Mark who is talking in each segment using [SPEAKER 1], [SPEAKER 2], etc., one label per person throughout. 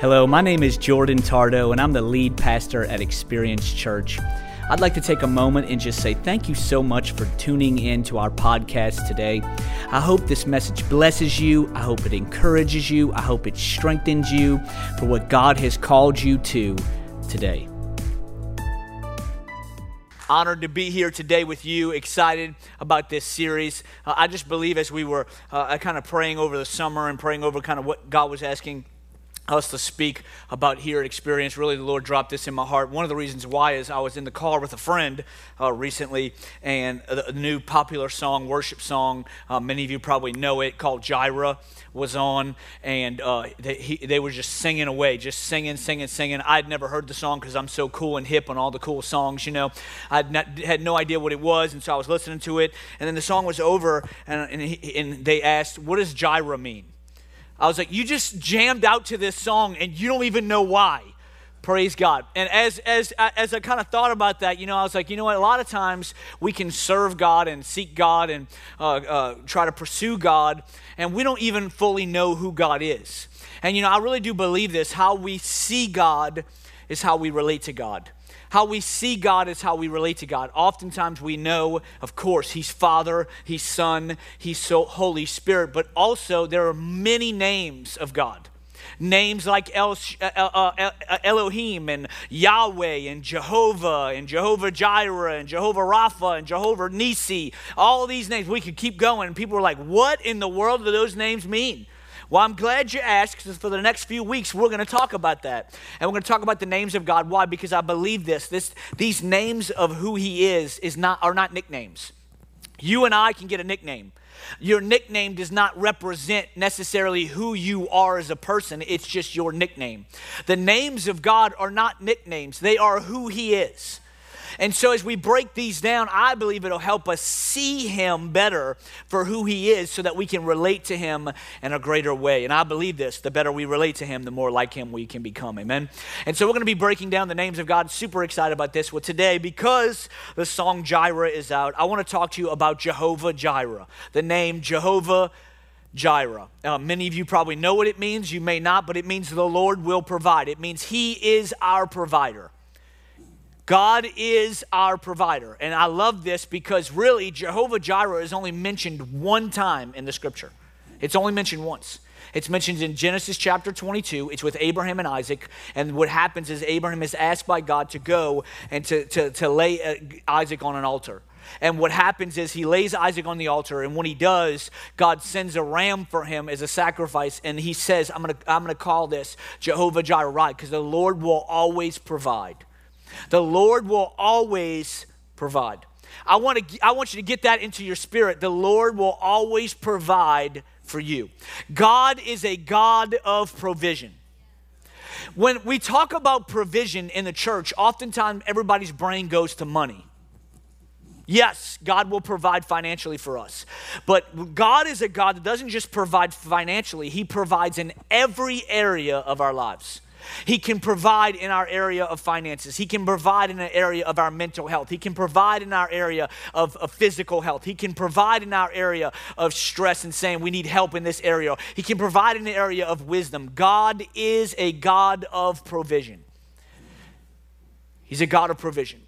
[SPEAKER 1] Hello, my name is Jordan Tardo, and I'm the lead pastor at Experience Church. I'd like to take a moment and just say thank you so much for tuning in to our podcast today. I hope this message blesses you. I hope it encourages you. I hope it strengthens you for what God has called you to today. Honored to be here today with you, excited about this series. Uh, I just believe as we were uh, kind of praying over the summer and praying over kind of what God was asking us to speak about here at Experience. Really, the Lord dropped this in my heart. One of the reasons why is I was in the car with a friend uh, recently, and a, new popular song, worship song, uh, many of you probably know it, called Jireh, was on, and uh, they, he, they were just singing away, just singing, singing, singing. I'd never heard the song because I'm so cool and hip on all the cool songs, you know. I had no idea what it was, and so I was listening to it, and then the song was over, and, and, he, and they asked, What does Jireh mean? I was like, you just jammed out to this song and you don't even know why. Praise God. And as, as, as I kind of thought about that, you know, I was like, you know what? A lot of times we can serve God and seek God and uh, uh, try to pursue God, and we don't even fully know who God is. And, you know, I really do believe this. How we see God is how we relate to God. How we see God is how we relate to God. Oftentimes we know, of course, He's Father, He's Son, He's so Holy Spirit, but also there are many names of God. Names like El, uh, uh, uh, Elohim and Yahweh and Jehovah and Jehovah Jireh and Jehovah Rapha and Jehovah Nisi. All these names, we could keep going. And people are like, what in the world do those names mean? Well, I'm glad you asked because for the next few weeks we're going to talk about that. And we're going to talk about the names of God. Why? Because I believe this. this these names of who he is, is not, are not nicknames. You and I can get a nickname. Your nickname does not represent necessarily who you are as a person, it's just your nickname. The names of God are not nicknames, they are who He is. And so, as we break these down, I believe it'll help us see him better for who he is so that we can relate to him in a greater way. And I believe this the better we relate to him, the more like him we can become. Amen. And so, we're going to be breaking down the names of God. Super excited about this. Well, today, because the song Jireh is out, I want to talk to you about Jehovah Jireh, the name Jehovah Jireh. Uh, many of you probably know what it means. You may not, but it means the Lord will provide. It means He is our provider. God is our provider. And I love this because really, Jehovah Jireh is only mentioned one time in the scripture. It's only mentioned once. It's mentioned in Genesis chapter 22. It's with Abraham and Isaac. And what happens is Abraham is asked by God to go and to, to, to lay uh, Isaac on an altar. And what happens is he lays Isaac on the altar, and when he does, God sends a ram for him as a sacrifice. And he says, I'm to I'm to call this Jehovah Jireh, because the Lord will always provide. The Lord will always provide. I want, to, I want you to get that into your spirit. The Lord will always provide for you. God is a God of provision. When we talk about provision in the church, oftentimes everybody's brain goes to money. Yes, God will provide financially for us. But God is a God that doesn't just provide financially, He provides in every area of our lives. He can provide in our area of finances. He can provide in the area of our mental health. He can provide in our area of, of physical health. He can provide in our area of stress and saying we need help in this area. He can provide in the area of wisdom. God is a God of provision. He's a God of provision.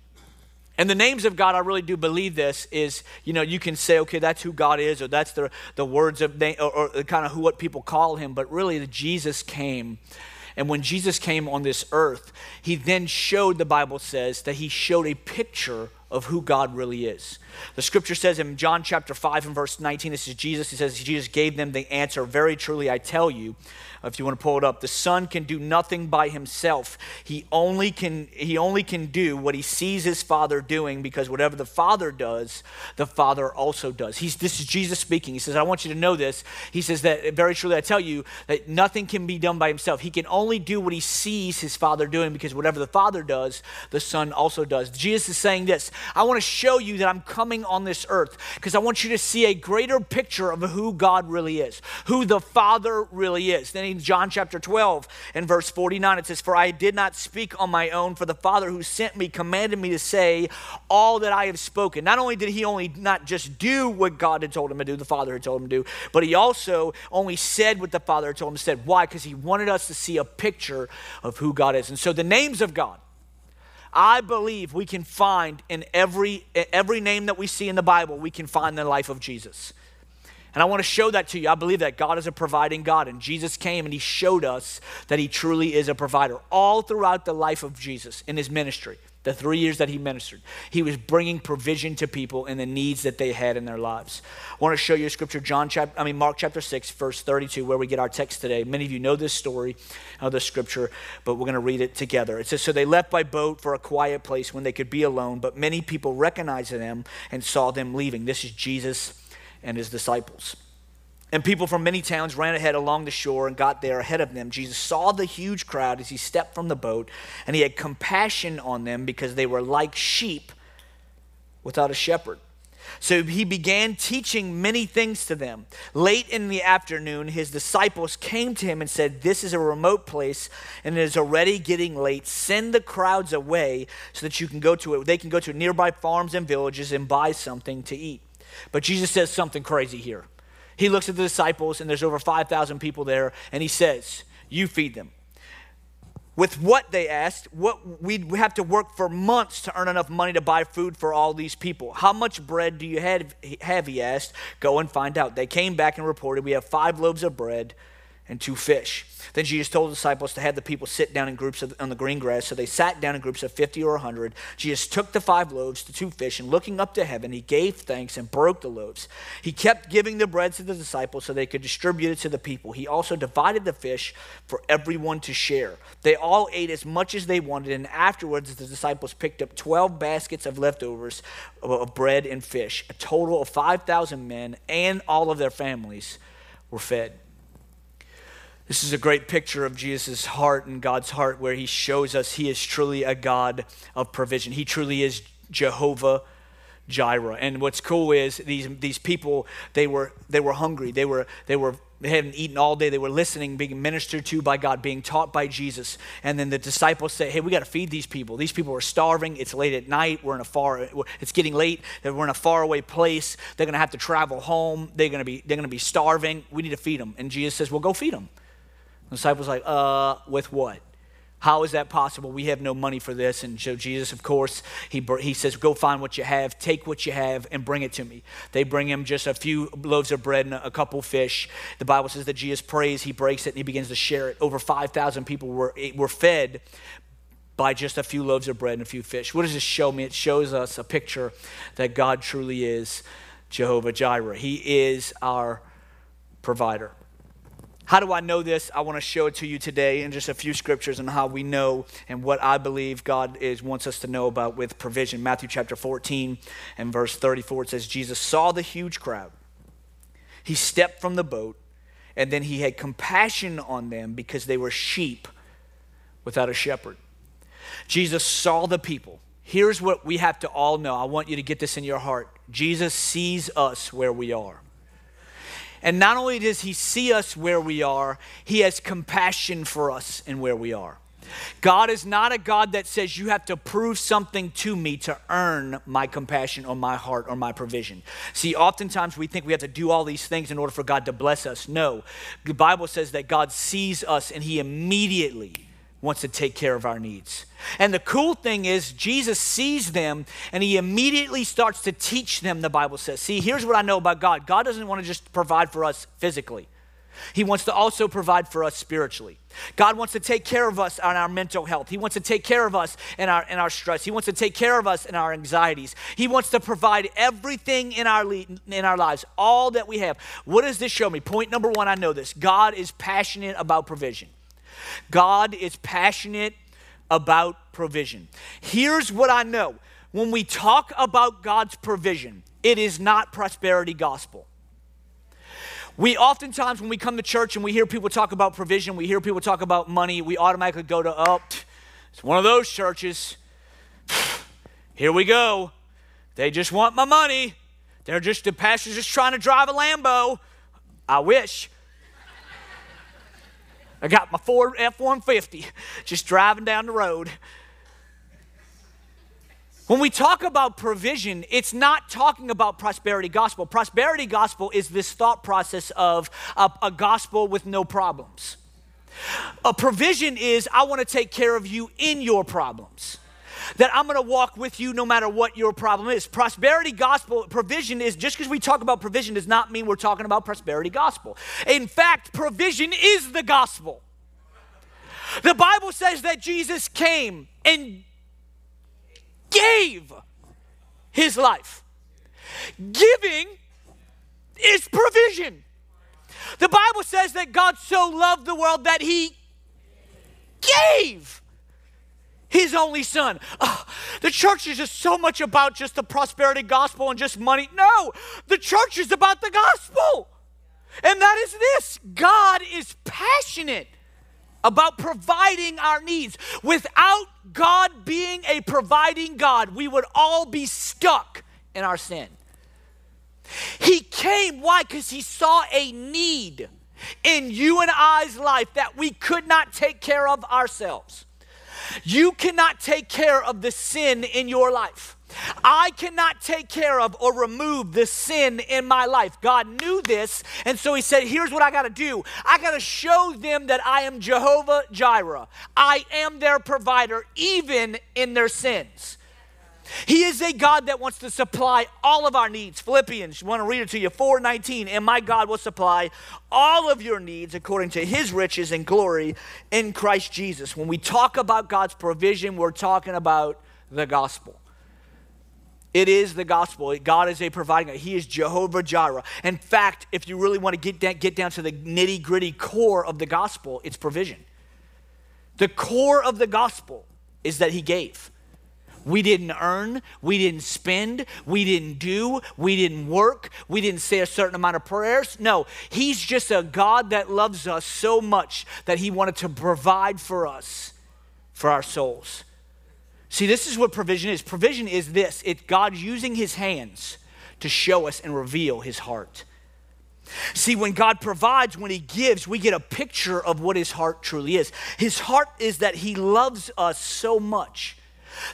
[SPEAKER 1] And the names of God, I really do believe this is, you know, you can say, okay, that's who God is, or that's the, the words of, or, or kind of who what people call him, but really Jesus came and when Jesus came on this earth, he then showed, the Bible says, that he showed a picture of who God really is. The scripture says in John chapter 5 and verse 19, this is Jesus. He says, Jesus gave them the answer, Very truly, I tell you, if you want to pull it up the son can do nothing by himself. He only can he only can do what he sees his father doing because whatever the father does the father also does. He's this is jesus speaking. He says i want you to know this. He says that very truly i tell you that nothing can be done by himself. He can only do what he sees his father doing because whatever the father does the son also does. Jesus is saying this I want to show you that I'm coming on this earth because I want you to see a greater picture of who God really is, who the Father really is. Then in John chapter 12 and verse 49, it says, For I did not speak on my own, for the Father who sent me commanded me to say all that I have spoken. Not only did he only not just do what God had told him to do, the Father had told him to do, but he also only said what the Father had told him to say. Why? Because he wanted us to see a picture of who God is. And so the names of God, I believe we can find in every, every name that we see in the Bible, we can find the life of Jesus. And I want to show that to you. I believe that God is a providing God, and Jesus came and He showed us that He truly is a provider all throughout the life of Jesus in His ministry the three years that he ministered. He was bringing provision to people and the needs that they had in their lives. I want to show you a scripture, John chapter, I mean Mark chapter 6, verse 32, where we get our text today. Many of you know this story of the scripture, but we're going to read it together. It says, So they left by boat for a quiet place when they could be alone, but many people recognized them and saw them leaving. This is Jesus and his disciples. And people from many towns ran ahead along the shore and got there ahead of them. Jesus saw the huge crowd as he stepped from the boat, and he had compassion on them because they were like sheep without a shepherd. So he began teaching many things to them. Late in the afternoon, his disciples came to him and said, This is a remote place and it is already getting late. Send the crowds away so that you can go to it. They can go to nearby farms and villages and buy something to eat. But Jesus says something crazy here. He looks at the disciples, and there's over 5,000 people there, and he says, You feed them. With what they asked, what we have to work for months to earn enough money to buy food for all these people. How much bread do you have? Have he asked. Go and find out. They came back and reported, We have five loaves of bread and two fish. Then Jesus told the disciples to have the people sit down in groups of, on the green grass. So they sat down in groups of 50 or 100. Jesus took the five loaves, the two fish, and looking up to heaven, he gave thanks and broke the loaves. He kept giving the bread to the disciples so they could distribute it to the people. He also divided the fish for everyone to share. They all ate as much as they wanted, and afterwards the disciples picked up 12 baskets of leftovers of bread and fish. A total of 5,000 men and all of their families were fed. This is a great picture of Jesus' heart and God's heart where he shows us he is truly a God of provision. He truly is Jehovah Jireh. And what's cool is these, these people, they were, they were hungry. They, were, they, were, they hadn't eaten all day. They were listening, being ministered to by God, being taught by Jesus. And then the disciples say, hey, we got to feed these people. These people are starving. It's late at night. We're in a far, it's getting late. We're in a faraway place. They're going to have to travel home. They're going to be, they're going to be starving. We need to feed them. And Jesus says, well, go feed them. The disciples like, uh, with what? How is that possible? We have no money for this. And so Jesus, of course, he, he says, Go find what you have, take what you have, and bring it to me. They bring him just a few loaves of bread and a couple fish. The Bible says that Jesus prays, he breaks it, and he begins to share it. Over 5,000 people were, were fed by just a few loaves of bread and a few fish. What does this show me? It shows us a picture that God truly is Jehovah Jireh. He is our provider. How do I know this? I want to show it to you today in just a few scriptures on how we know and what I believe God is wants us to know about with provision. Matthew chapter 14 and verse 34 it says Jesus saw the huge crowd. He stepped from the boat and then he had compassion on them because they were sheep without a shepherd. Jesus saw the people. Here's what we have to all know. I want you to get this in your heart. Jesus sees us where we are. And not only does he see us where we are, he has compassion for us and where we are. God is not a God that says you have to prove something to me to earn my compassion or my heart or my provision. See, oftentimes we think we have to do all these things in order for God to bless us. No, the Bible says that God sees us and he immediately wants to take care of our needs. And the cool thing is, Jesus sees them and he immediately starts to teach them, the Bible says. See, here's what I know about God God doesn't want to just provide for us physically, He wants to also provide for us spiritually. God wants to take care of us on our mental health. He wants to take care of us in our, in our stress. He wants to take care of us in our anxieties. He wants to provide everything in our, in our lives, all that we have. What does this show me? Point number one, I know this God is passionate about provision. God is passionate about provision. Here's what I know when we talk about God's provision, it is not prosperity gospel. We oftentimes, when we come to church and we hear people talk about provision, we hear people talk about money, we automatically go to, oh, it's one of those churches. Here we go. They just want my money. They're just, the pastor's just trying to drive a Lambo. I wish. I got my Ford F 150 just driving down the road. When we talk about provision, it's not talking about prosperity gospel. Prosperity gospel is this thought process of a, a gospel with no problems. A provision is I want to take care of you in your problems that I'm going to walk with you no matter what your problem is. Prosperity gospel provision is just because we talk about provision does not mean we're talking about prosperity gospel. In fact, provision is the gospel. The Bible says that Jesus came and gave his life. Giving is provision. The Bible says that God so loved the world that he gave his only son. Oh, the church is just so much about just the prosperity gospel and just money. No, the church is about the gospel. And that is this God is passionate about providing our needs. Without God being a providing God, we would all be stuck in our sin. He came, why? Because he saw a need in you and I's life that we could not take care of ourselves. You cannot take care of the sin in your life. I cannot take care of or remove the sin in my life. God knew this, and so He said, Here's what I got to do I got to show them that I am Jehovah Jireh. I am their provider, even in their sins. He is a God that wants to supply all of our needs. Philippians, you want to read it to you, 419. And my God will supply all of your needs according to his riches and glory in Christ Jesus. When we talk about God's provision, we're talking about the gospel. It is the gospel. God is a providing. He is Jehovah Jireh. In fact, if you really want to get get down to the nitty gritty core of the gospel, it's provision. The core of the gospel is that He gave. We didn't earn, we didn't spend, we didn't do, we didn't work, we didn't say a certain amount of prayers. No, He's just a God that loves us so much that He wanted to provide for us, for our souls. See, this is what provision is. Provision is this it's God using His hands to show us and reveal His heart. See, when God provides, when He gives, we get a picture of what His heart truly is. His heart is that He loves us so much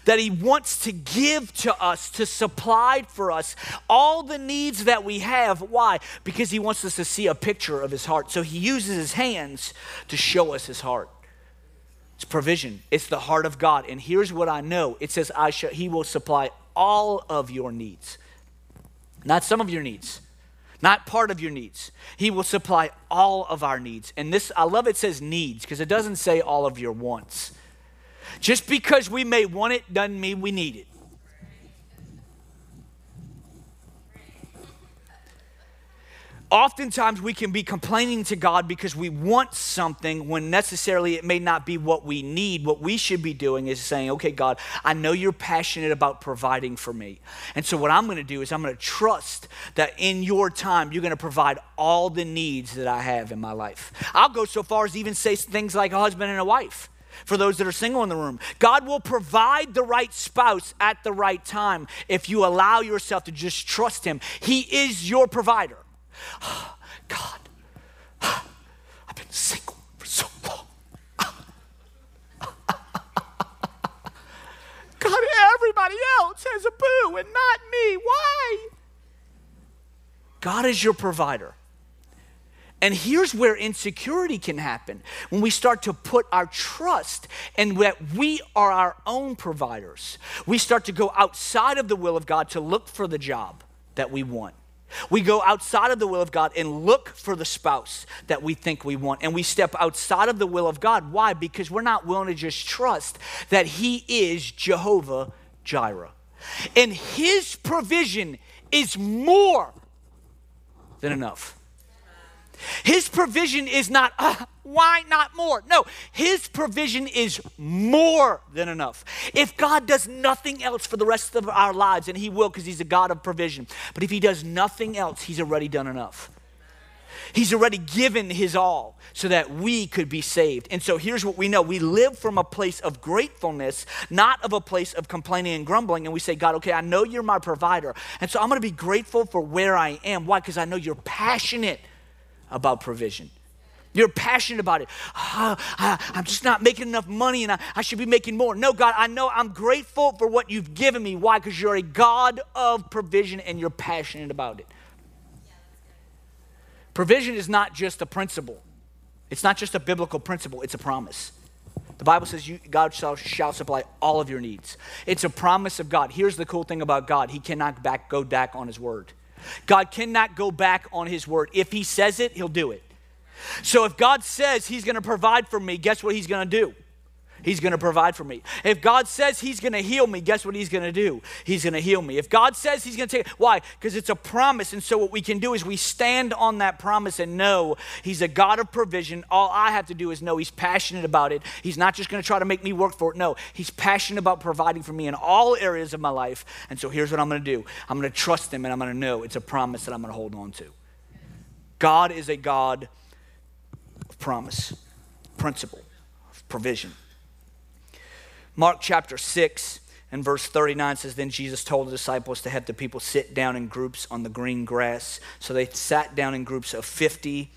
[SPEAKER 1] that He wants to give to us, to supply for us all the needs that we have. Why? Because He wants us to see a picture of His heart. So He uses His hands to show us His heart. It's provision, it's the heart of God. And here's what I know it says, I shall, He will supply all of your needs, not some of your needs not part of your needs. He will supply all of our needs. And this, I love it says needs because it doesn't say all of your wants. Just because we may want it doesn't mean we need it. Oftentimes, we can be complaining to God because we want something when necessarily it may not be what we need. What we should be doing is saying, Okay, God, I know you're passionate about providing for me. And so, what I'm going to do is I'm going to trust that in your time, you're going to provide all the needs that I have in my life. I'll go so far as even say things like a husband and a wife for those that are single in the room. God will provide the right spouse at the right time if you allow yourself to just trust Him. He is your provider. God, I've been single for so long. God, everybody else has a boo and not me. Why? God is your provider. And here's where insecurity can happen when we start to put our trust in that we are our own providers. We start to go outside of the will of God to look for the job that we want. We go outside of the will of God and look for the spouse that we think we want. And we step outside of the will of God. Why? Because we're not willing to just trust that He is Jehovah Jireh. And His provision is more than enough. His provision is not, uh, why not more? No, His provision is more than enough. If God does nothing else for the rest of our lives, and He will because He's a God of provision, but if He does nothing else, He's already done enough. He's already given his all so that we could be saved. And so here's what we know we live from a place of gratefulness, not of a place of complaining and grumbling. And we say, God, okay, I know you're my provider. And so I'm going to be grateful for where I am. Why? Because I know you're passionate about provision. You're passionate about it. Oh, I, am just not making enough money and I, I should be making more. No, God, I know I'm grateful for what you've given me. Why? Because you're a God of provision and you're passionate about it. Provision is not just a principle, it's not just a biblical principle, it's a promise. The Bible says you, God shall, shall, supply all of your needs. It's a promise of God. Here's the cool thing about God He cannot back, go back on His word. God cannot go back on His word. If He says it, He'll do it. So if God says He's going to provide for me, guess what He's going to do? He's going to provide for me. If God says He's going to heal me, guess what He's going to do? He's going to heal me. If God says He's going to take, why? Because it's a promise. And so what we can do is we stand on that promise and know He's a God of provision. All I have to do is know He's passionate about it. He's not just going to try to make me work for it. No, He's passionate about providing for me in all areas of my life. And so here's what I'm going to do I'm going to trust Him and I'm going to know it's a promise that I'm going to hold on to. God is a God of promise, principle, of provision. Mark chapter 6 and verse 39 says, Then Jesus told the disciples to have the people sit down in groups on the green grass. So they sat down in groups of 50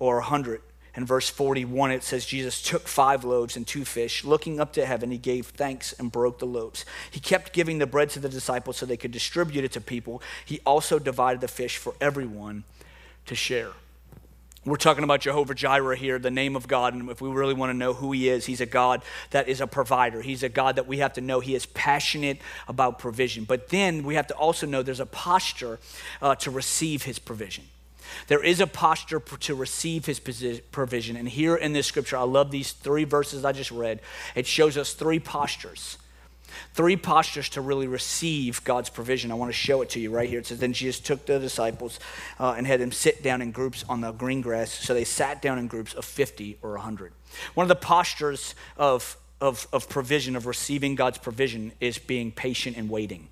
[SPEAKER 1] or 100. In verse 41, it says, Jesus took five loaves and two fish. Looking up to heaven, he gave thanks and broke the loaves. He kept giving the bread to the disciples so they could distribute it to people. He also divided the fish for everyone to share. We're talking about Jehovah Jireh here, the name of God. And if we really want to know who He is, He's a God that is a provider. He's a God that we have to know He is passionate about provision. But then we have to also know there's a posture uh, to receive His provision. There is a posture to receive His provision. And here in this scripture, I love these three verses I just read. It shows us three postures Three postures to really receive God's provision. I want to show it to you right here. It says, Then Jesus took the disciples uh, and had them sit down in groups on the green grass. So they sat down in groups of 50 or 100. One of the postures of, of, of provision, of receiving God's provision, is being patient and waiting.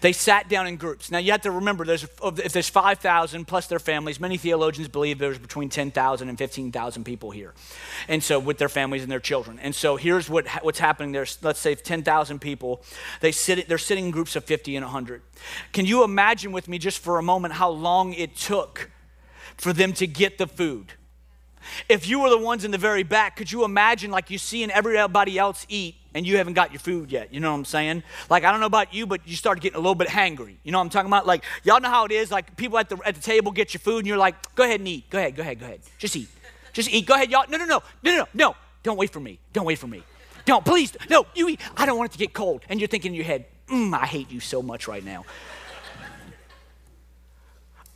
[SPEAKER 1] They sat down in groups. Now you have to remember, there's, if there's 5,000 plus their families, many theologians believe there's between 10,000 and 15,000 people here. And so with their families and their children. And so here's what, what's happening. There's, let's say 10,000 people. They sit, they're sitting in groups of 50 and 100. Can you imagine with me just for a moment how long it took for them to get the food? If you were the ones in the very back, could you imagine like you see seeing everybody else eat and you haven't got your food yet? You know what I'm saying? Like I don't know about you, but you start getting a little bit hangry. You know what I'm talking about? Like y'all know how it is. Like people at the at the table get your food and you're like, go ahead and eat. Go ahead, go ahead, go ahead. Just eat. Just eat. Go ahead, y'all. No, no, no, no, no, no. Don't wait for me. Don't wait for me. Don't please. No, you eat. I don't want it to get cold. And you're thinking in your head, mm, I hate you so much right now.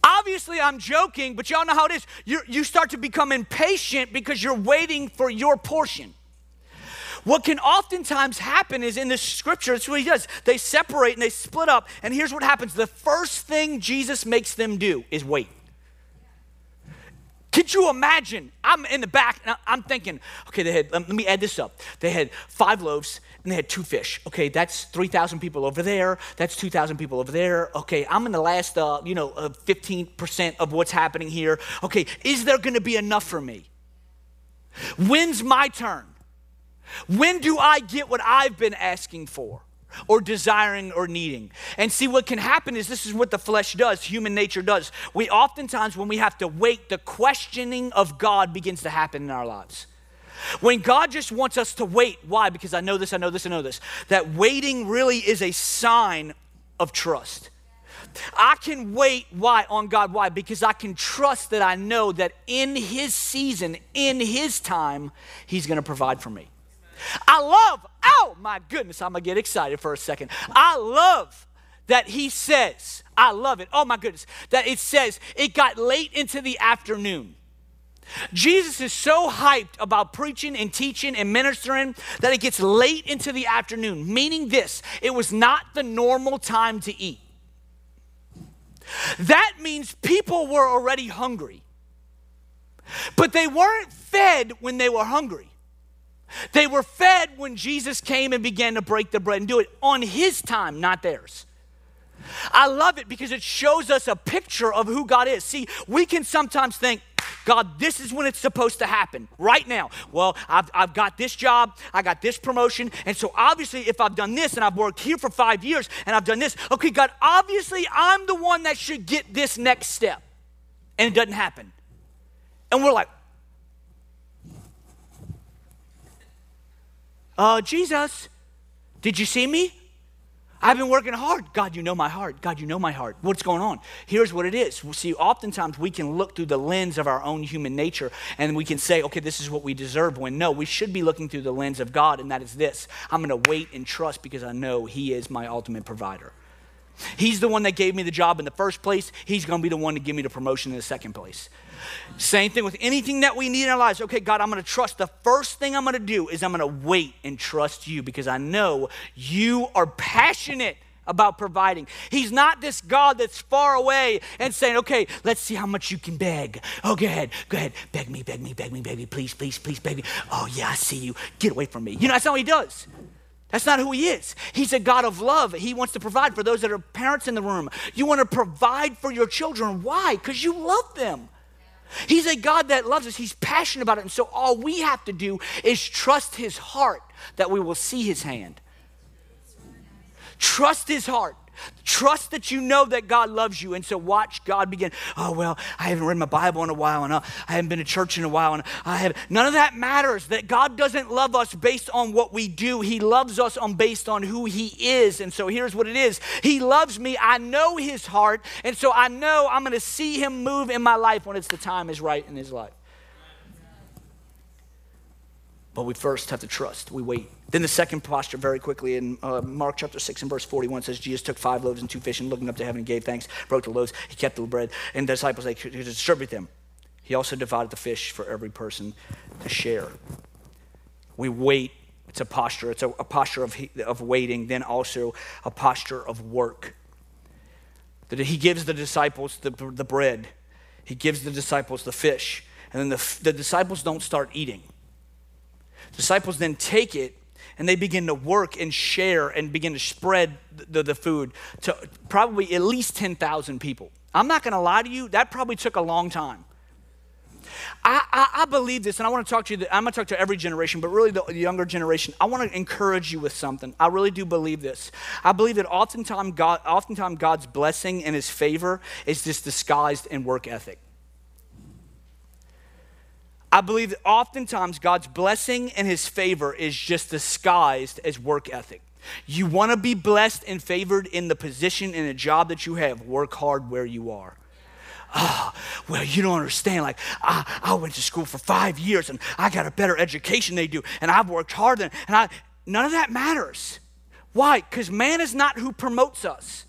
[SPEAKER 1] Obviously, I'm joking, but y'all know how it is. you you start to become impatient because you're waiting for your portion. What can oftentimes happen is in the scripture, that's what he does. They separate and they split up. And here's what happens the first thing Jesus makes them do is wait. Could you imagine? I'm in the back and I'm thinking, okay, they had, let me add this up. They had five loaves and they had two fish. Okay, that's 3,000 people over there. That's 2,000 people over there. Okay, I'm in the last, uh, you know, uh, 15% of what's happening here. Okay, is there to be enough for me? When's my turn? When do I get what I've been asking for? or desiring or needing. And see, what can happen is this is what the flesh does, human nature does. We oftentimes, when we have to wait, the questioning of God begins to happen in our lives. When God just wants us to wait, why? Because I know this, I know this, I know this. That waiting really is a sign of trust. I can wait why on God why because I can trust that I know that in his season in his time he's going to provide for me. I love, oh my goodness, I'm gonna get excited for a second. I love that he says, I love it, oh my goodness, that it says it got late into the afternoon. Jesus is so hyped about preaching and teaching and ministering that it gets late into the afternoon, meaning this it was not the normal time to eat. That means people were already hungry, but they weren't fed when they were hungry. They were fed when Jesus came and began to break the bread and do it on his time, not theirs. I love it because it shows us a picture of who God is. See, we can sometimes think, God, this is when it's supposed to happen, right now. Well, I've, I've got this job, I got this promotion, and so obviously, if I've done this and I've worked here for five years and I've done this, okay, God, obviously, I'm the one that should get this next step. And it doesn't happen. And we're like, uh, Jesus, did you see me? I've been working hard. God, you know my heart. God, you know my heart. What's going on? Here's what it is. See, oftentimes we can look through the lens of our own human nature and we can say, okay, this is what we deserve. When no, we should be looking through the lens of God, and that is this I'm going to wait and trust because I know He is my ultimate provider. He's the one that gave me the job in the first place. He's going to be the one to give me the promotion in the second place. Same thing with anything that we need in our lives. Okay, God, I'm going to trust. The first thing I'm going to do is I'm going to wait and trust you because I know you are passionate about providing. He's not this God that's far away and saying, okay, let's see how much you can beg. Oh, go ahead, go ahead. Beg me, beg me, beg me, beg me, please, please, please, beg me. Oh, yeah, I see you. Get away from me. You know, that's not what he does. That's not who he is. He's a God of love. He wants to provide for those that are parents in the room. You want to provide for your children. Why? Because you love them. He's a God that loves us. He's passionate about it. And so all we have to do is trust his heart that we will see his hand. Trust his heart. Trust that you know that God loves you. And so watch God begin. Oh, well, I haven't read my Bible in a while, and uh, I haven't been to church in a while, and I have none of that matters. That God doesn't love us based on what we do. He loves us on based on who He is. And so here's what it is. He loves me. I know His heart, and so I know I'm gonna see Him move in my life when it's the time is right in His life. But we first have to trust. We wait. Then the second posture, very quickly, in uh, Mark chapter 6 and verse 41 says, Jesus took five loaves and two fish and looking up to heaven gave thanks, broke the loaves, he kept the bread, and the disciples, they could distribute them. He also divided the fish for every person to share. We wait. It's a posture. It's a, a posture of, of waiting, then also a posture of work. That he gives the disciples the, the bread, he gives the disciples the fish, and then the, the disciples don't start eating Disciples then take it and they begin to work and share and begin to spread the, the food to probably at least 10,000 people. I'm not going to lie to you, that probably took a long time. I, I, I, believe this, and I want to talk to you. I'm going to talk to every generation, but really the, younger generation. I want to encourage you with something. I really do believe this. I believe that oftentimes, God, oftentimes God's blessing and His favor is just disguised in work ethic. I believe that oftentimes God's blessing and his favor is just disguised as work ethic. You want to be blessed and favored in the position in the job that you have, work hard where you are. Oh, well, you don't understand. Like, I, I went to school for five years and I got a better education they do, and I've worked harder, and I, none of that matters. Why? Because man is not who promotes us.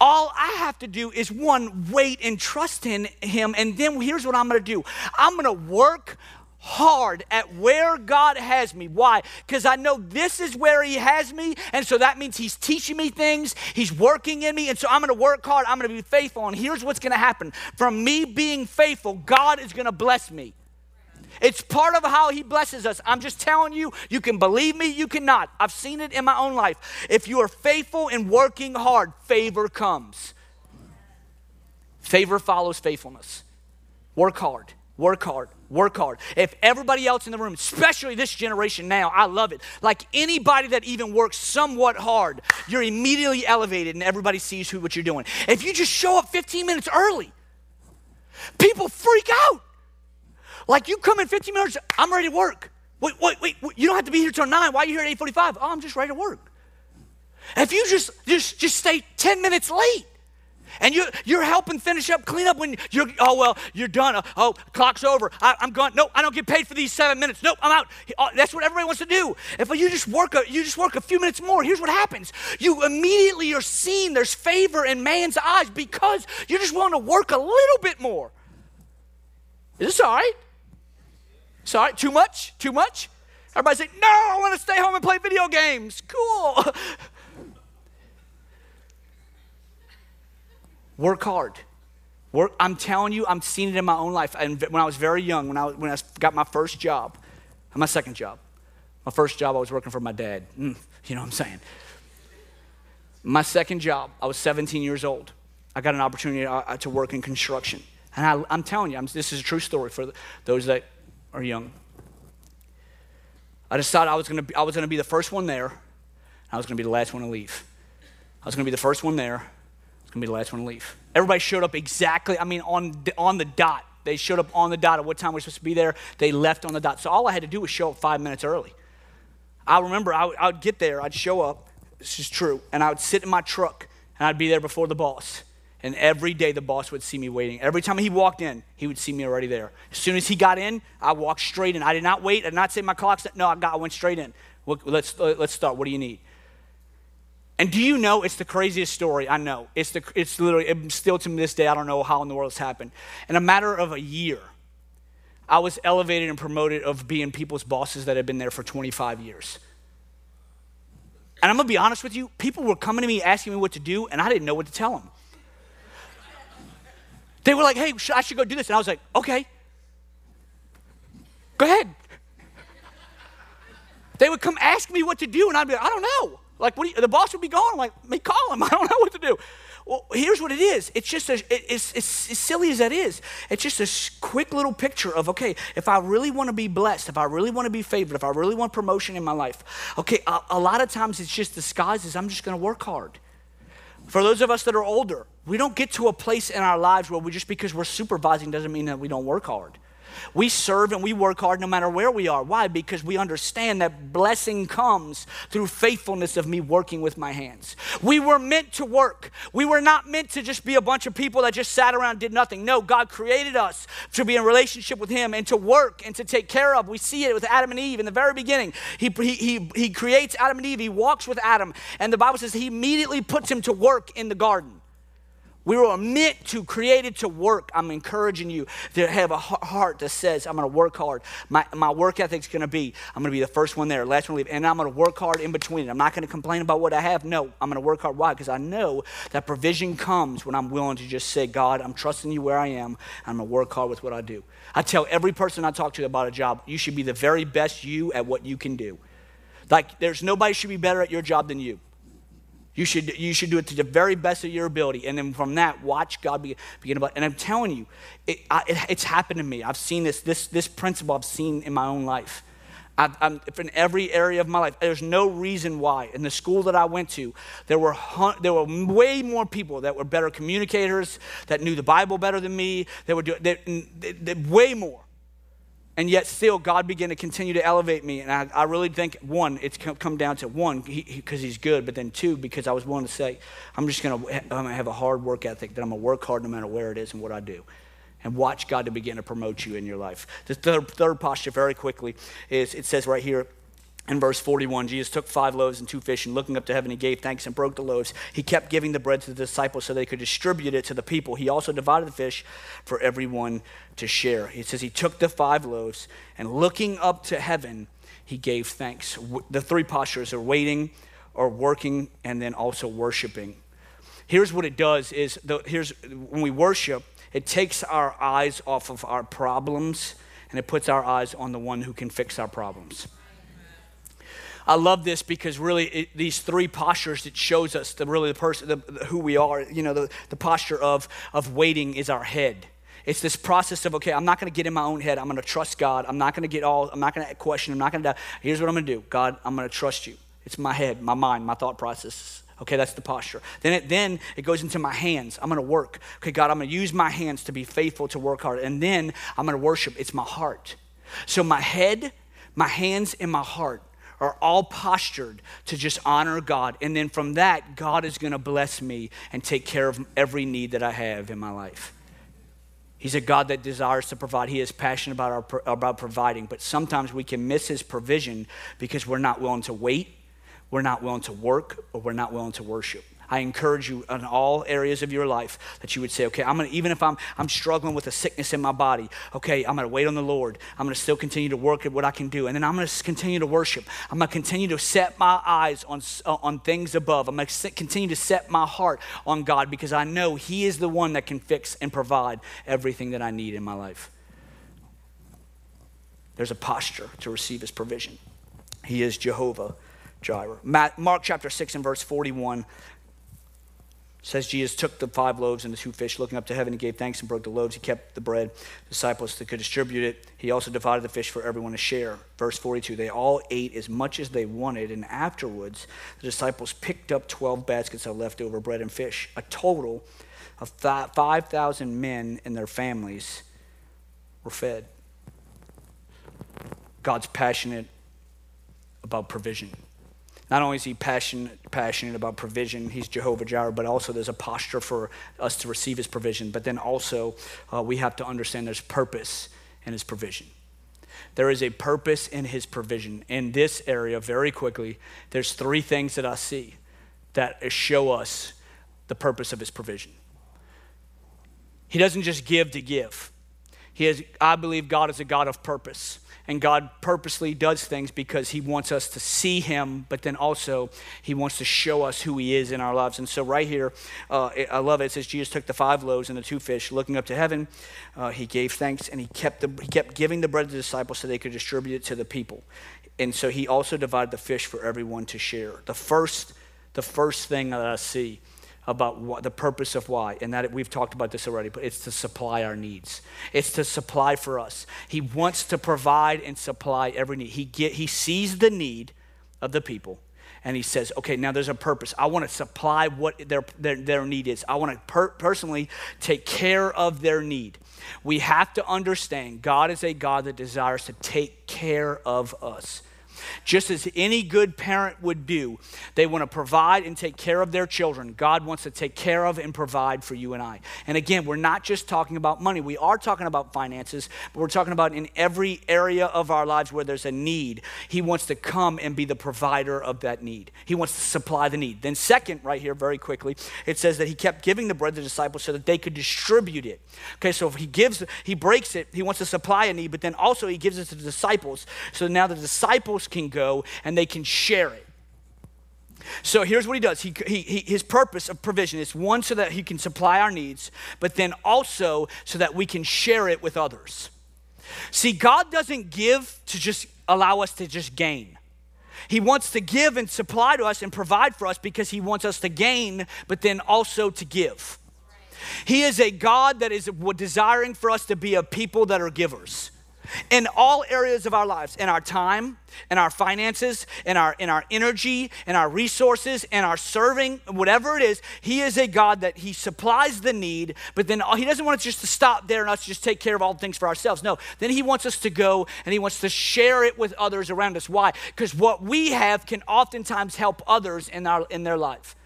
[SPEAKER 1] All I have to do is one, wait and trust in Him. And then here's what I'm going to do I'm going to work hard at where God has me. Why? Because I know this is where He has me. And so that means He's teaching me things, He's working in me. And so I'm going to work hard, I'm going to be faithful. And here's what's going to happen from me being faithful, God is going to bless me. It's part of how He blesses us. I'm just telling you, you can believe me, you cannot. I've seen it in my own life. If you are faithful and working hard, favor comes. Favor follows faithfulness. Work hard, work hard, work hard. If everybody else in the room, especially this generation now, I love it. Like anybody that even works somewhat hard, you're immediately elevated and everybody sees who what you're doing. If you just show up 15 minutes early, people freak out. Like you come in 15 minutes, I'm ready to work. Wait, wait, wait, you don't have to be here till 9. Why are you here at 8.45? Oh, I'm just ready to work. If you just, just, just stay 10 minutes late, and you, you're helping finish up clean up when you're, oh, well, you're done. Oh, oh clock's over. I, am gone. No, I don't get paid for these seven minutes. Nope, I'm out. Oh, that's what everybody wants to do. If you just work a, you just work a few minutes more, here's what happens. You immediately are seen. There's favor in man's eyes because you're just willing to work a little bit more. Is this all right? Sorry, too much? Too much? Everybody say, no, I want to stay home and play video games. Cool. Work hard. Work, I'm telling you, I'm seeing it in my own life. And when I was very young, when I, when I got my first job, my second job, my first job, I was working for my dad. Mm, you know what I'm saying? My second job, I was 17 years old. I got an opportunity uh, uh, to work in construction. And I, am telling you, I'm, this is a true story for those that are young. I decided I was going to I was to be the first one there. I was to be the last one to leave. I was to be the first one there. I was to be the last one to leave. Everybody showed up exactly, I mean, on, on the dot. They showed up on the dot at what time we we're supposed to be there. They left on the dot. So all I had to do was show up five minutes early. I remember I would, I would get there, I'd show up, this is true, and I would sit in my truck and I'd be there before the boss. And every day the boss would see me waiting. Every time he walked in, he would see me already there. As soon as he got in, I walked straight in. I did not wait. I did not say my clock's no. I got. I went straight in. Let's uh, let's start. What do you need? And do you know it's the craziest story? I know. It's the it's literally it's still to this day. I don't know how in the world it's happened. In a matter of a year, I was elevated and promoted of being people's bosses that had been there for 25 years. And I'm gonna be honest with you. People were coming to me asking me what to do, and I didn't know what to tell them. They were like, hey, I should go do this. And I was like, okay, go ahead. They would come ask me what to do, and I'd be like, I don't know. Like, you, the boss would be gone. I'm like, me call him. I don't know what to do. Well, here's what it is. It's just a, it, it's, it's, as silly as that is. It's just a quick little picture of okay, if I really want to be blessed, if I really want to be favored, if I really want promotion in my life, okay, a, a lot of times it's just disguises. I'm just going to work hard. For those of us that are older, we don't get to a place in our lives where we just because we're supervising doesn't mean that we don't work hard. We serve and we work hard no matter where we are. Why? Because we understand that blessing comes through faithfulness of me working with my hands. We were meant to work. We were not meant to just be a bunch of people that just sat around and did nothing. No, God created us to be in relationship with Him and to work and to take care of. We see it with Adam and Eve in the very beginning. He, he, he, he creates Adam and Eve, He walks with Adam, and the Bible says He immediately puts him to work in the garden. We were meant to, created to work. I'm encouraging you to have a heart that says, I'm going to work hard. My, my work ethic's going to be, I'm going to be the first one there, last one to leave, and I'm going to work hard in between. I'm not going to complain about what I have. No, I'm going to work hard. Why? Because I know that provision comes when I'm willing to just say, God, I'm trusting you where I am. I'm going to work hard with what I do. I tell every person I talk to about a job, you should be the very best you at what you can do. Like, there's nobody should be better at your job than you. You should, you should do it to the very best of your ability. And then from that, watch God begin, begin about. And I'm telling you, it, I, it, it's happened to me. I've seen this, this, this principle I've seen in my own life. I've, I'm, in every area of my life, there's no reason why. In the school that I went to, there were, there were way more people that were better communicators, that knew the Bible better than me. They were doing, way more. And yet, still, God began to continue to elevate me. And I, I really think, one, it's come down to one, because he, He's good, but then two, because I was willing to say, I'm just going to have a hard work ethic, that I'm going to work hard no matter where it is and what I do. And watch God to begin to promote you in your life. The third, third posture, very quickly, is it says right here, in verse 41, Jesus took five loaves and two fish, and looking up to heaven, he gave thanks and broke the loaves. He kept giving the bread to the disciples so they could distribute it to the people. He also divided the fish for everyone to share. He says he took the five loaves, and looking up to heaven, he gave thanks. The three postures are waiting, or working, and then also worshiping. Here's what it does: is the, here's when we worship, it takes our eyes off of our problems, and it puts our eyes on the one who can fix our problems. I love this because really it, these three postures it shows us the really the person the, the, who we are. You know, the, the posture of of waiting is our head. It's this process of okay, I'm not going to get in my own head. I'm going to trust God. I'm not going to get all. I'm not going to question. I'm not going to. Here's what I'm going to do. God, I'm going to trust you. It's my head, my mind, my thought processes. Okay, that's the posture. Then it, then it goes into my hands. I'm going to work. Okay, God, I'm going to use my hands to be faithful to work hard. And then I'm going to worship. It's my heart. So my head, my hands, and my heart are all postured to just honor God. And then from that, God is going to bless me and take care of every need that I have in my life. He's a God that desires to provide. He is passionate about, our, about providing, but sometimes we can miss his provision because we're not willing to wait, we're not willing to work, or we're not willing to worship. I encourage you in all areas of your life that you would say, okay, I'm gonna, even if I'm, I'm struggling with a sickness in my body, okay, I'm gonna wait on the Lord. I'm gonna still continue to work at what I can do. And then I'm gonna continue to worship. I'm gonna continue to set my eyes on, uh, on things above. I'm gonna continue to set my heart on God because I know He is the one that can fix and provide everything that I need in my life. There's a posture to receive His provision. He is Jehovah Jireh. Mark chapter 6 and verse 41 says Jesus took the five loaves and the two fish, looking up to heaven, he gave thanks and broke the loaves. He kept the bread. the Disciples that could distribute it. He also divided the fish for everyone to share. Verse 42 They all ate as much as they wanted, and afterwards the disciples picked up 12 baskets of leftover bread and fish, a total of 5,000 men and their families were fed. God's passionate about provision. Not only is he passionate, passionate about provision, he's Jehovah Jireh, but also there's a posture for us to receive his provision. But then also, uh, we have to understand there's purpose in his provision. There is a purpose in his provision. In this area, very quickly, there's three things that I see that show us the purpose of his provision. He doesn't just give to give. He is, I believe God is a God of purpose. And God purposely does things because He wants us to see Him, but then also He wants to show us who He is in our lives. And so, right here, uh, I love it. It says Jesus took the five loaves and the two fish, looking up to heaven. Uh, he gave thanks and he kept, the, he kept giving the bread to the disciples so they could distribute it to the people. And so, He also divided the fish for everyone to share. The first, the first thing that I see about what, the purpose of why, and that we've talked about this already, but it's to supply our needs. It's to supply for us. He wants to provide and supply every need. He, get, he sees the need of the people and he says, okay, now there's a purpose. I want to supply what their, their, their need is. I want to per- personally take care of their need. We have to understand God is a God that desires to take care of us just as any good parent would do. They want to provide and take care of their children. God wants to take care of and provide for you and I. And again, we're not just talking about money, we are talking about finances, but we're talking about in every area of our lives where there's a need. He wants to come and be the provider of that need, He wants to supply the need. Then, second, right here, very quickly, it says that He kept giving the bread to the disciples so that they could distribute it. Okay, so if He gives, He breaks it, He wants to supply a need, but then also He gives it to the disciples. So now the disciples can go and they can share it. So here's what he does. He, he, he, his purpose of provision is one, so that he can supply our needs, but then also so that we can share it with others. See, God doesn't give to just allow us to just gain. He wants to give and supply to us and provide for us because he wants us to gain, but then also to give. He is a God that is desiring for us to be a people that are givers in all areas of our lives in our time in our finances in our in our energy in our resources in our serving whatever it is he is a god that he supplies the need but then he doesn't want us just to stop there and us just take care of all things for ourselves. No then he wants us to go and he wants to share it with others around us. Why? Because what we have can oftentimes help others in our in their life.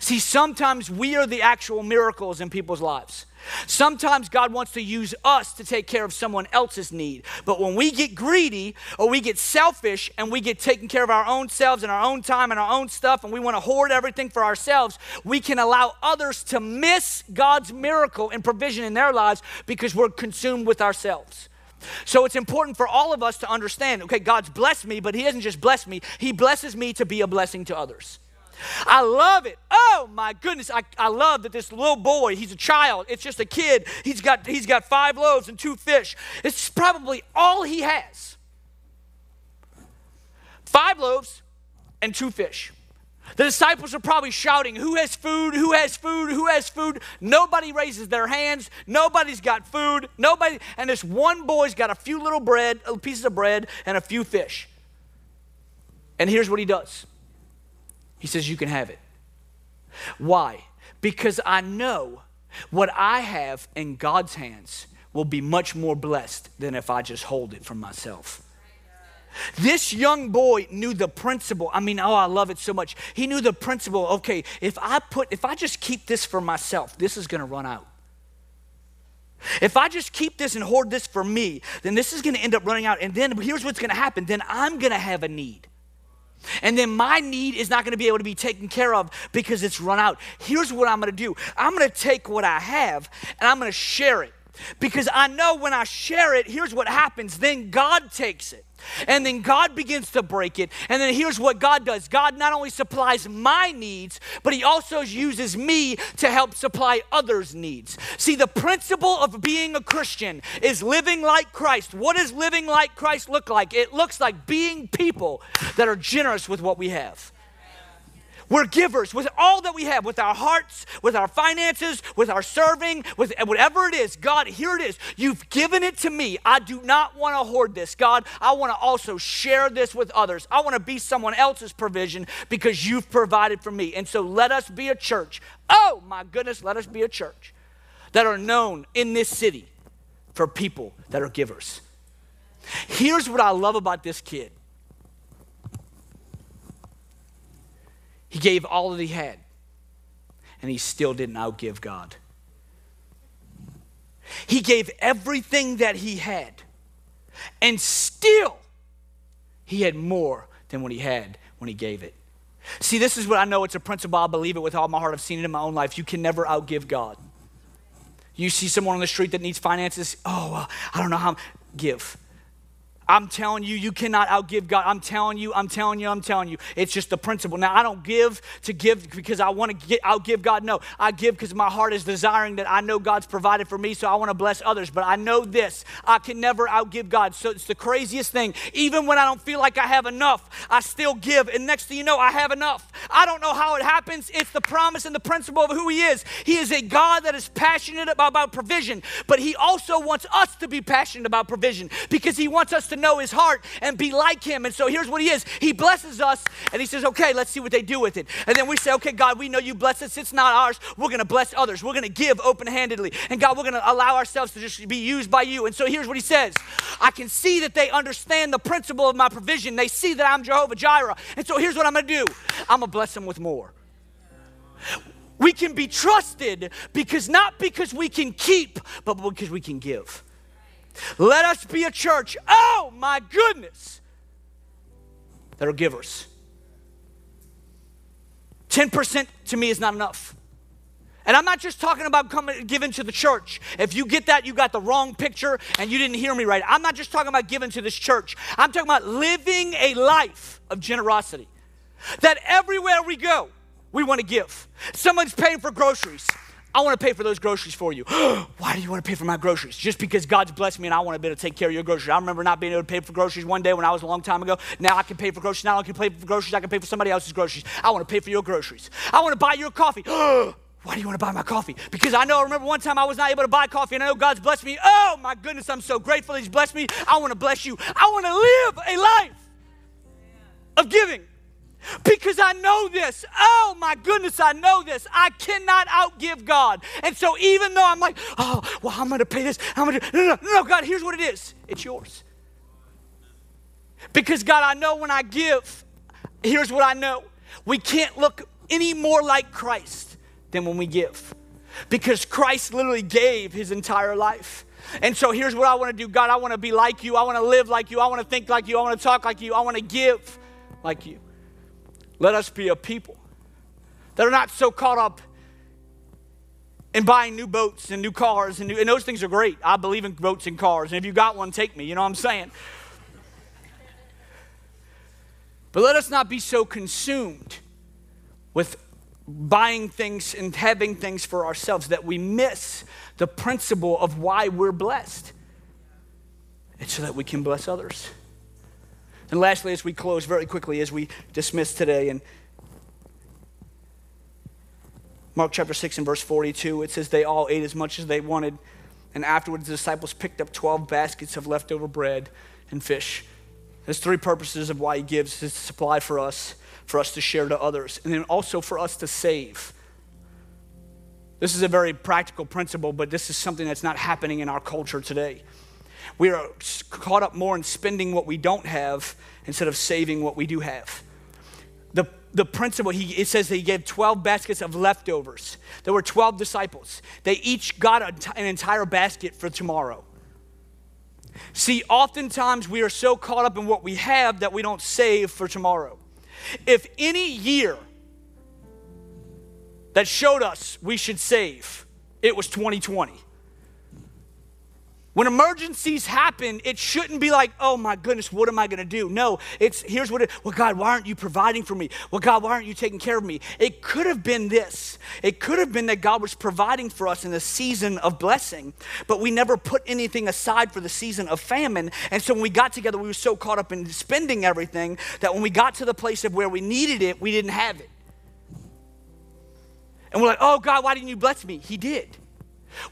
[SPEAKER 1] See sometimes we are the actual miracles in people's lives Sometimes God wants to use us to take care of someone else's need. But when we get greedy or we get selfish and we get taking care of our own selves and our own time and our own stuff and we want to hoard everything for ourselves, we can allow others to miss God's miracle and provision in their lives because we're consumed with ourselves. So it's important for all of us to understand okay, God's blessed me, but He doesn't just bless me, He blesses me to be a blessing to others. I love it. Oh my goodness. I, I love that this little boy, he's a child. It's just a kid. He's got, he's got five loaves and two fish. It's probably all he has. Five loaves and two fish. The disciples are probably shouting, Who has food? Who has food? Who has food? Nobody raises their hands. Nobody's got food. Nobody. And this one boy's got a few little bread, pieces of bread, and a few fish. And here's what he does he says, You can have it. Why? Because I know what I have in God's hands will be much more blessed than if I just hold it for myself. This young boy knew the principle. I mean, oh, I love it so much. He knew the principle. Okay, if I put, if I just keep this for myself, this is going to run out. If I just keep this and hoard this for me, then this is going to end up running out. And then here's what's going to happen. Then I'm going to have a need. And then my need is not going to be able to be taken care of because it's run out. Here's what I'm going to do I'm going to take what I have and I'm going to share it. Because I know when I share it, here's what happens. Then God takes it. And then God begins to break it. And then here's what God does God not only supplies my needs, but He also uses me to help supply others' needs. See, the principle of being a Christian is living like Christ. What does living like Christ look like? It looks like being people that are generous with what we have. We're givers with all that we have, with our hearts, with our finances, with our serving, with whatever it is. God, here it is. You've given it to me. I do not want to hoard this. God, I want to also share this with others. I want to be someone else's provision because you've provided for me. And so let us be a church. Oh, my goodness, let us be a church that are known in this city for people that are givers. Here's what I love about this kid He gave all that he had, and he still didn't outgive God. He gave everything that he had, and still he had more than what he had when he gave it. See, this is what I know it's a principle. I believe it with all my heart. I've seen it in my own life. You can never outgive God. You see someone on the street that needs finances, oh, I don't know how. Give. I'm telling you, you cannot outgive God. I'm telling you, I'm telling you, I'm telling you. It's just the principle. Now, I don't give to give because I want to get outgive God. No, I give because my heart is desiring that I know God's provided for me, so I want to bless others. But I know this I can never outgive God. So it's the craziest thing. Even when I don't feel like I have enough, I still give. And next thing you know, I have enough. I don't know how it happens. It's the promise and the principle of who He is. He is a God that is passionate about, about provision, but He also wants us to be passionate about provision because He wants us to know his heart and be like him. And so here's what he is He blesses us and he says, Okay, let's see what they do with it. And then we say, Okay, God, we know you bless us. It's not ours. We're going to bless others. We're going to give open handedly. And God, we're going to allow ourselves to just be used by you. And so here's what he says I can see that they understand the principle of my provision. They see that I'm Jehovah Jireh. And so here's what I'm going to do I'm going to bless them with more. We can be trusted because not because we can keep, but because we can give. Let us be a church, oh my goodness, that are givers. 10% to me is not enough. And I'm not just talking about coming giving to the church. If you get that, you got the wrong picture and you didn't hear me right. I'm not just talking about giving to this church. I'm talking about living a life of generosity. That everywhere we go, we want to give. Someone's paying for groceries. I want to pay for those groceries for you. Why do you want to pay for my groceries? Just because God's blessed me and I want to be able to take care of your groceries. I remember not being able to pay for groceries one day when I was a long time ago. Now I can pay for groceries. Now I can pay for groceries. I can pay for somebody else's groceries. I want to pay for your groceries. I want to buy your coffee. Why do you want to buy my coffee? Because I know, I remember one time I was not able to buy coffee and I know God's blessed me. Oh my goodness, I'm so grateful He's blessed me. I want to bless you. I want to live a life of giving. Because I know this. Oh my goodness, I know this. I cannot outgive God. And so even though I'm like, oh, well, I'm going to pay this. I'm going to, no, no, no, no, God, here's what it is it's yours. Because God, I know when I give, here's what I know. We can't look any more like Christ than when we give. Because Christ literally gave his entire life. And so here's what I want to do God, I want to be like you. I want to live like you. I want to think like you. I want to talk like you. I want to give like you. Let us be a people that are not so caught up in buying new boats and new cars, and, new, and those things are great. I believe in boats and cars, and if you got one, take me. You know what I'm saying? But let us not be so consumed with buying things and having things for ourselves that we miss the principle of why we're blessed. It's so that we can bless others. And lastly, as we close very quickly, as we dismiss today, in Mark chapter 6 and verse 42, it says, They all ate as much as they wanted, and afterwards the disciples picked up 12 baskets of leftover bread and fish. There's three purposes of why he gives his supply for us, for us to share to others, and then also for us to save. This is a very practical principle, but this is something that's not happening in our culture today. We are caught up more in spending what we don't have instead of saving what we do have. The, the principle, he, it says that he gave 12 baskets of leftovers. There were 12 disciples. They each got a, an entire basket for tomorrow. See, oftentimes we are so caught up in what we have that we don't save for tomorrow. If any year that showed us we should save, it was 2020. When emergencies happen, it shouldn't be like, oh my goodness, what am I to do? No, it's here's what it, well, God, why aren't you providing for me? Well, God, why aren't you taking care of me? It could have been this. It could have been that God was providing for us in the season of blessing, but we never put anything aside for the season of famine. And so when we got together, we were so caught up in spending everything that when we got to the place of where we needed it, we didn't have it. And we're like, oh, God, why didn't you bless me? He did.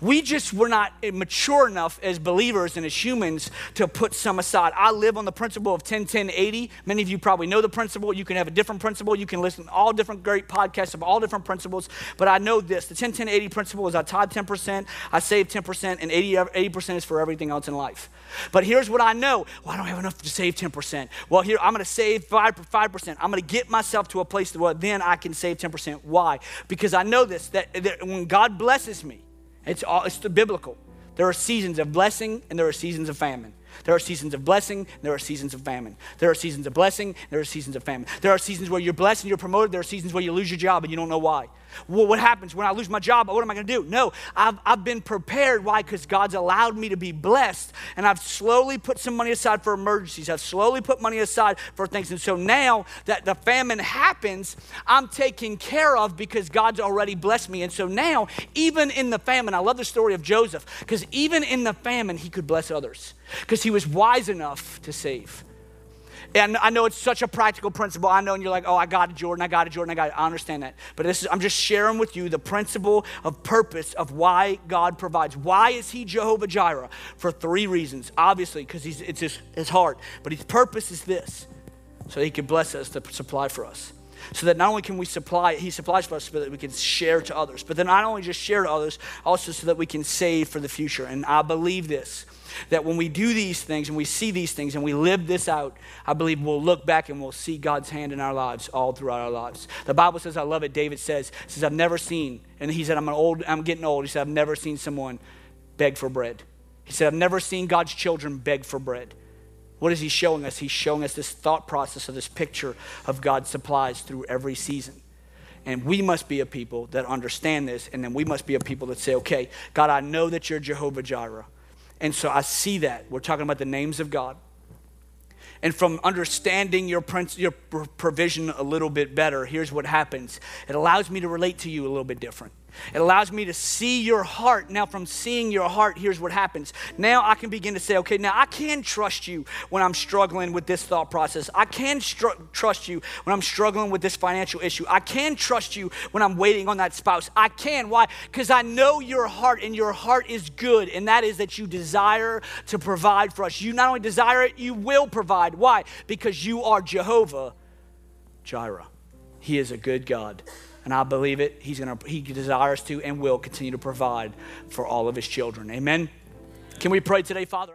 [SPEAKER 1] We just were not mature enough as believers and as humans to put some aside. I live on the principle of 10 10 80. Many of you probably know the principle. You can have a different principle. You can listen to all different great podcasts of all different principles. But I know this the 10 10 80 principle is I tithe 10%, I save 10%, and 80, 80% is for everything else in life. But here's what I know well, I don't have enough to save 10%. Well, here, I'm going to save 5, 5%. I'm going to get myself to a place where then I can save 10%. Why? Because I know this that, that when God blesses me, it's, all, it's biblical. There are seasons of blessing and there are seasons of famine. There are seasons of blessing, and there are seasons of famine. There are seasons of blessing, and there are seasons of famine. There are seasons where you're blessed and you're promoted, there are seasons where you lose your job and you don't know why. Well, what happens when I lose my job? What am I going to do? No, I've, I've been prepared. Why? Because God's allowed me to be blessed, and I've slowly put some money aside for emergencies. I've slowly put money aside for things. And so now that the famine happens, I'm taken care of because God's already blessed me. And so now, even in the famine, I love the story of Joseph, because even in the famine, he could bless others because he was wise enough to save. And I know it's such a practical principle. I know, and you're like, oh, I got it, Jordan, I got it, Jordan, I got it. I understand that. But this is, I'm just sharing with you the principle of purpose of why God provides. Why is He Jehovah Jireh? For three reasons. Obviously, because it's his, his heart. But His purpose is this so He can bless us to supply for us so that not only can we supply, He supplies for us, but that we can share to others. But then not only just share to others, also so that we can save for the future. And I believe this that when we do these things and we see these things and we live this out, I believe we'll look back and we'll see God's hand in our lives all throughout our lives. The Bible says, I love it. David says, says I've never seen, and he said, I'm an old, I'm getting old. He said, I've never seen someone beg for bread. He said, I've never seen God's children beg for bread. What is he showing us? He's showing us this thought process of this picture of God's supplies through every season. And we must be a people that understand this, and then we must be a people that say, okay, God, I know that you're Jehovah Jireh. And so I see that. We're talking about the names of God. And from understanding your, your provision a little bit better, here's what happens it allows me to relate to you a little bit different. It allows me to see your heart. Now, from seeing your heart, here's what happens. Now I can begin to say, okay, now I can trust you when I'm struggling with this thought process. I can trust you when I'm struggling with this financial issue. I can trust you when I'm waiting on that spouse. I can. Why? Because I know your heart, and your heart is good, and that is that you desire to provide for us. You not only desire it, you will provide. Why? Because you are Jehovah Jireh. He is a good God and I believe it. He's gonna, he desires to and will continue to provide for all of his children. Amen. Can we pray today, Father?